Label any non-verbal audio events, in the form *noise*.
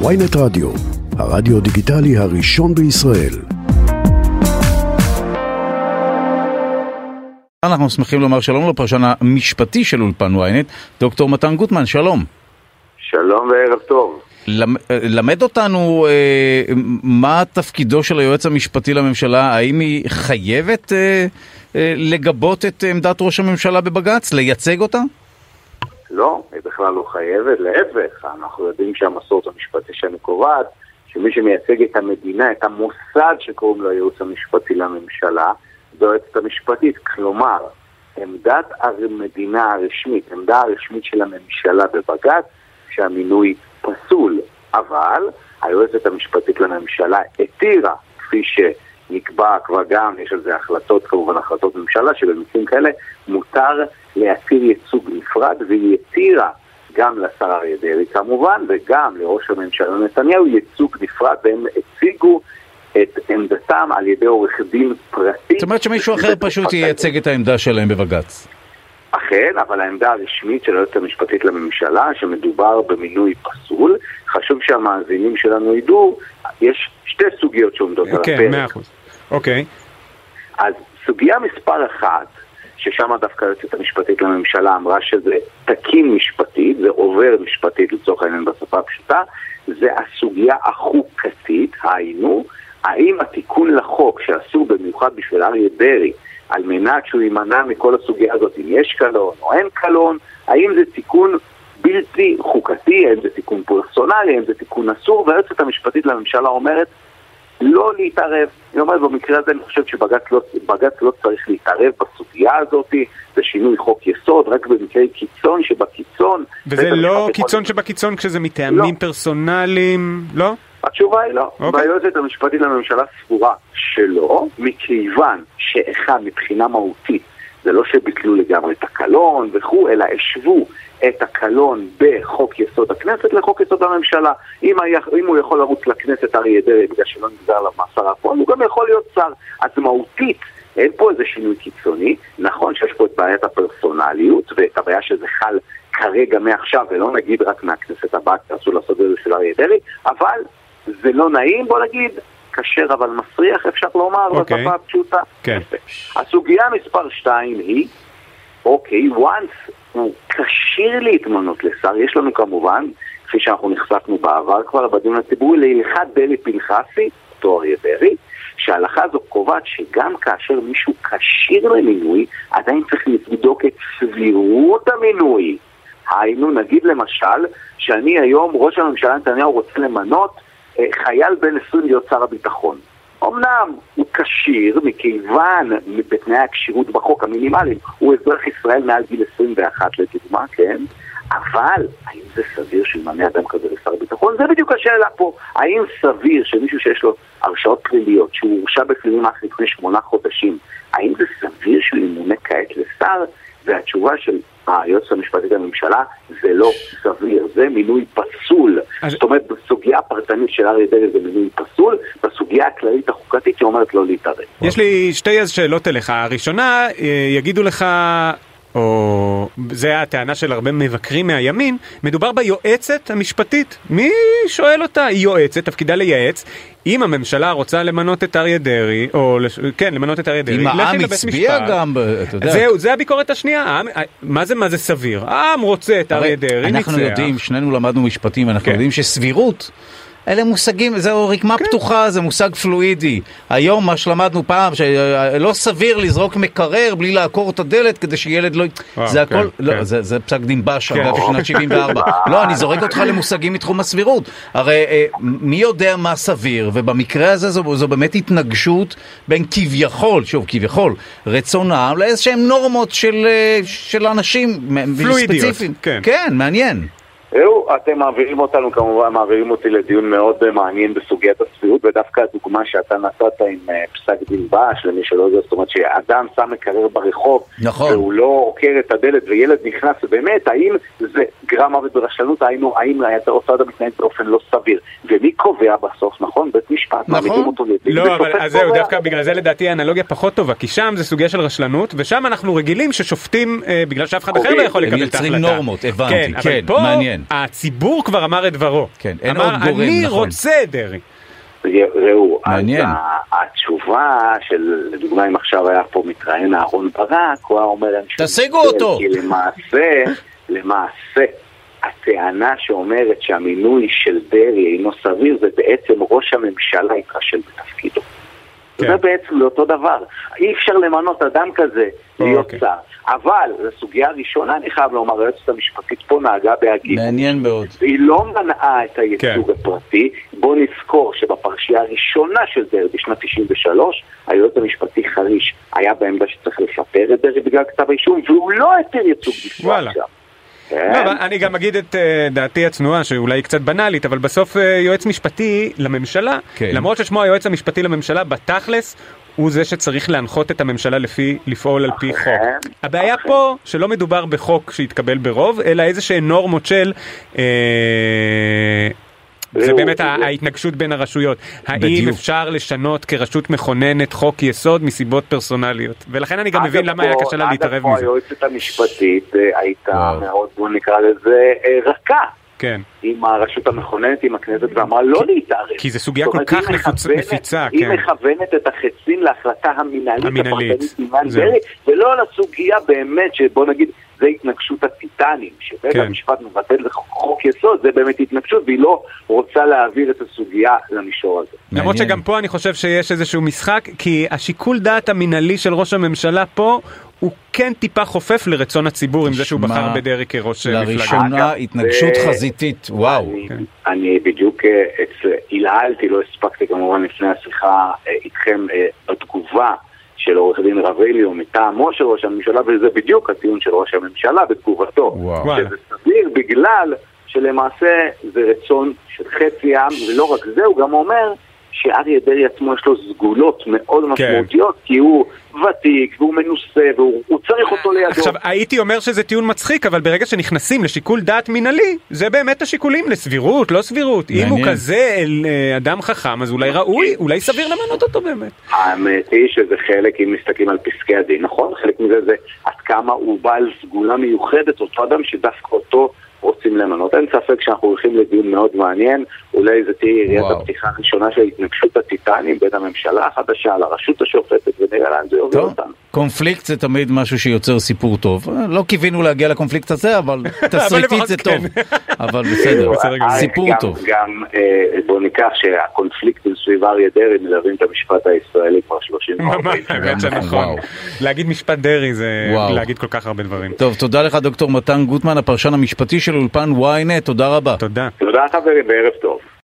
ויינט רדיו, הרדיו דיגיטלי הראשון בישראל. אנחנו שמחים לומר שלום לפרשן המשפטי של אולפן ויינט, דוקטור מתן גוטמן, שלום. שלום וערב טוב. למד אותנו אה, מה תפקידו של היועץ המשפטי לממשלה, האם היא חייבת אה, אה, לגבות את עמדת ראש הממשלה בבג"ץ, לייצג אותה? לא, היא בכלל לא חייבת, להפך, אנחנו יודעים שהמסורת המשפטית שלנו קובעת שמי שמייצג את המדינה, את המוסד שקוראים לו הייעוץ המשפטי לממשלה, זו היועצת המשפטית, כלומר, עמדת המדינה הרשמית, עמדה הרשמית של הממשלה בבג"ץ, שהמינוי פסול, אבל היועצת המשפטית לממשלה התירה, כפי שנקבע כבר גם, יש על זה החלטות, כמובן החלטות ממשלה, שבמקרים כאלה מותר להתיר ייצוג נפרד, והיא התירה גם לשר אריה דרעי כמובן, וגם לראש הממשלה נתניהו ייצוג נפרד, והם הציגו את עמדתם על ידי עורך דין פרטי. זאת אומרת שמישהו אחר פשוט ייצג את העמדה שלהם בבג"ץ. אכן, אבל העמדה הרשמית של היועצת המשפטית לממשלה, שמדובר במינוי פסול, חשוב שהמאזינים שלנו ידעו, יש שתי סוגיות שעומדות על הפרק. כן, מאה אחוז. אוקיי. אז סוגיה מספר אחת, ששם דווקא היועצת המשפטית לממשלה אמרה שזה תקין משפטית, זה עובר משפטית לצורך העניין בשפה הפשוטה, זה הסוגיה החוקתית, היינו, האם התיקון לחוק שעשו במיוחד בשביל אריה דרעי, על מנת שהוא יימנע מכל הסוגיה הזאת, אם יש קלון או אין קלון, האם זה תיקון בלתי חוקתי, האם זה תיקון פרסונלי, האם זה תיקון אסור, והיועצת המשפטית לממשלה אומרת לא להתערב. היא אומרת, במקרה הזה אני חושב שבג"ץ לא, לא צריך להתערב בסוגיה הזאת, זה שינוי חוק יסוד, רק במקרי קיצון שבקיצון... וזה לא קיצון יכול... שבקיצון כשזה מטעמים לא. פרסונליים, לא? התשובה היא לא. Okay. אוקיי. והיועצת המשפטית לממשלה סבורה שלא, מכיוון שאחד, מבחינה מהותית, זה לא שביטלו לגמרי את הקלון וכו', אלא השוו את הקלון בחוק יסוד הכנסת לחוק יסוד הממשלה. אם, היה, אם הוא יכול לרוץ לכנסת אריה דרעי בגלל שלא נגזר עליו מאסר הפועל, הוא גם יכול להיות שר. אז מהותית, אין פה איזה שינוי קיצוני. נכון שיש פה את בעיית הפרסונליות ואת הבעיה שזה חל כרגע מעכשיו, ולא נגיד רק מהכנסת הבאה, אסור לעשות את זה של אריה דרעי, אבל זה לא נעים, בוא נגיד, כשר אבל מסריח, אפשר לומר, okay. אוקיי. בשפה הפשוטה. כן. הסוגיה מספר 2 היא, אוקיי, once הוא כשיר להתמנות לשר, יש לנו כמובן, כפי שאנחנו נחשפנו בעבר כבר בדיון הציבורי, להלכת דרעי פנחסי, אותו אריה דרעי, שההלכה הזו קובעת שגם כאשר מישהו כשיר למינוי, עדיין צריך לבדוק את סבירות המינוי. היינו, נגיד למשל, שאני היום, ראש הממשלה נתניהו רוצה למנות חייל בן 20 להיות שר הביטחון. אמנם הוא כשיר מכיוון בתנאי הכשירות בחוק המינימליים, הוא אזרח ישראל מעל גיל 21 לדוגמה, כן? אבל האם זה סביר שימנה אדם כזה לשר הביטחון? זה בדיוק השאלה פה. האם סביר שמישהו שיש לו הרשעות פליליות, שהוא הורשע בפלילים רק לפני שמונה חודשים, האם זה סביר שהוא ימונה כעת לשר? והתשובה של היועצת המשפטית לממשלה זה לא סביר, זה מינוי פסול. אז... זאת אומרת, בסוגיה הפרטנית של אריה דרעי זה מינוי פסול, בסוגיה הכללית החוקתית היא אומרת לא להתערב. יש לי שתי שאלות אליך. הראשונה, אה, יגידו לך... או זה הטענה של הרבה מבקרים מהימין, מדובר ביועצת המשפטית. מי שואל אותה? היא יועצת, תפקידה לייעץ. אם הממשלה רוצה למנות את אריה דרעי, או לש... כן, למנות את אריה דרעי, אם העם הצביע גם, אתה יודע. זהו, זה הביקורת השנייה. העם, מה זה מה זה סביר? העם רוצה את אריה דרעי, ניצח. אנחנו יודעים, שנינו למדנו משפטים, אנחנו כן. יודעים שסבירות... אלה מושגים, זהו רקמה כן. פתוחה, זה מושג פלואידי. היום מה שלמדנו פעם, שלא סביר לזרוק מקרר בלי לעקור את הדלת כדי שילד לא... וואו, זה הכל, כן, לא, כן. זה, זה פסק דין בש, כן. אגב, בשנת 74. *laughs* לא, אני זורק אותך למושגים מתחום הסבירות. הרי אה, מי יודע מה סביר, ובמקרה הזה זו, זו באמת התנגשות בין כביכול, שוב, כביכול, רצון העם לאיזשהם נורמות של, אה, של אנשים פלואידיות, ספציפיים. כן. כן, מעניין. ראו, אתם מעבירים אותנו, כמובן מעבירים אותי לדיון מאוד מעניין בסוגיית הסבירות, ודווקא הדוגמה שאתה נתת עם uh, פסק דין בש, למי שלא יודע, זאת אומרת שאדם שם מקרר ברחוב, נכון. והוא לא עוקר את הדלת וילד נכנס, ובאמת, האם זה גרם מוות ברשלנות, האם, האם אותו אדם מתנהג באופן לא סביר, ומי קובע בסוף, נכון? בית משפט, נכון. אותו לדין. לא, אבל אז זהו, דווקא בגלל זה לדעתי האנלוגיה פחות טובה, כי שם זה סוגיה של רשלנות, ושם אנחנו רגילים ששופטים, אה, בגלל שאף אחד אחר לא יכול לקבל את ההחלטה. הם יוצרים נורמות, הבנתי, כן, כן, מעניין. הציבור כבר אמר את דברו. כן, אין אמר, עוד גורם, אני נכון." רוצה את דרעי. ראו, מעניין. התשובה של, לדוגמה אם עכשיו היה פה מתראיין אהרון ברק, הוא היה אומר... "אין שום תשיגו הבדל", אותו. כי למעשה, למעשה, הטענה שאומרת שהמינוי של דרעי אינו סביר, זה בעצם ראש הממשלה התרשל בתפקידו. כן. זה בעצם לא אותו דבר. אי אפשר למנות אדם כזה להיות אוקיי. שר. אבל, לסוגיה הראשונה, אני חייב לומר, היועצת המשפטית פה נהגה בהגינות. מעניין מאוד. והיא לא מנעה את הייצוג כן. הפרטי. בוא נזכור שבפרשייה הראשונה של דרעי בשנת 93, היועץ המשפטי חריש היה בעמדה שצריך לפטר את דרעי בגלל כתב האישום, והוא לא התיר ייצוג בפרט. שם. לא, כן? אבל אני גם אגיד את אה, דעתי הצנועה, שאולי היא קצת בנאלית, אבל בסוף אה, יועץ משפטי לממשלה, כן. למרות ששמו היועץ המשפטי לממשלה, בתכלס, הוא זה שצריך להנחות את הממשלה לפי, לפעול על פי חוק. הבעיה. פה, שלא מדובר בחוק שהתקבל ברוב, אלא איזה שהן נורמות של... אה, זה באמת ההתנגשות בין הרשויות. האם. אפשר לשנות כרשות מכוננת חוק יסוד מסיבות פרסונליות? ולכן אני גם מבין למה היה קשה לה להתערב מזה. היועצת המשפטית אה, הייתה. מאוד, בוא נקרא לזה, אה, רכה. כן. עם הרשות המכוננת, עם הכנסת, ואמרה לא להתערב. כי זו סוגיה כל כך היא נפוצ- מכוונת- נפיצה, היא כן. מכוונת את החצים להחלטה המינהלית, המינהלית, ולא לסוגיה באמת, שבוא נגיד, זה התנגשות הטיטנים, שבית כן. המשפט מבטל חוק יסוד, זה באמת התנגשות, והיא לא רוצה להעביר את הסוגיה למישור הזה. למרות. שגם פה אני חושב שיש איזשהו משחק, כי השיקול דעת המינהלי של ראש הממשלה פה, הוא כן טיפה חופף לרצון הציבור עם זה שהוא בחר בדרעי כראש אה, מפלגה. לראשונה התנגשות זה- חזיתית, וואו. אני, כן. בדיוק אה, אצל, הלהלתי, לא הספקתי כמובן לפני השיחה אה, איתכם אה, בתגובה של עורך דין רבליו מטעמו של ראש הממשלה, וזה בדיוק הטיעון של ראש הממשלה בתגובתו. שזה סביר בגלל שלמעשה זה רצון של חצי העם, ולא רק זה, הוא גם אומר שאריה דרעי עצמו יש לו סגולות מאוד כן. משמעותיות, כי הוא ותיק והוא מנוסה והוא הוא צריך אותו לידו. עכשיו, הייתי אומר שזה טיעון מצחיק, אבל ברגע שנכנסים לשיקול דעת מינהלי, זה באמת השיקולים לסבירות, לא סבירות. אם הוא מעניין. כזה אל, אה, אדם חכם, אז אולי ראוי, אולי סביר למנות אותו באמת. האמת היא שזה חלק, אם מסתכלים על פסקי הדין, נכון? חלק מזה זה עד כמה הוא בעל סגולה מיוחדת, אותו אדם שדווקא אותו רוצים למנות. אין ספק שאנחנו הולכים לדיון מאוד מעניין, אולי זה תהיה יריית. הפתיחה הראשונה של התנגשות הטיטנים בין הממשלה החדשה לרשות השופטת, ונראה לאן זה יוביל אותנו. קונפליקט זה תמיד משהו שיוצר סיפור טוב. לא קיווינו להגיע לקונפליקט הזה, אבל *laughs* תסריטית זה כן. טוב. אבל בסדר. *laughs* סיפור טוב. גם, אה, בוא ניקח שהקונפליקטים סביב אריה דרעי מלווים את המשפט הישראלי כבר 30 או 40 ממש, שנה. וואו. להגיד משפט דרעי זה. להגיד כל כך הרבה דברים. טוב, תודה לך דוקטור מתן גוטמן, הפרשן המשפטי של אולפן ynet, תודה רבה. תודה. תודה חברים וערב טוב.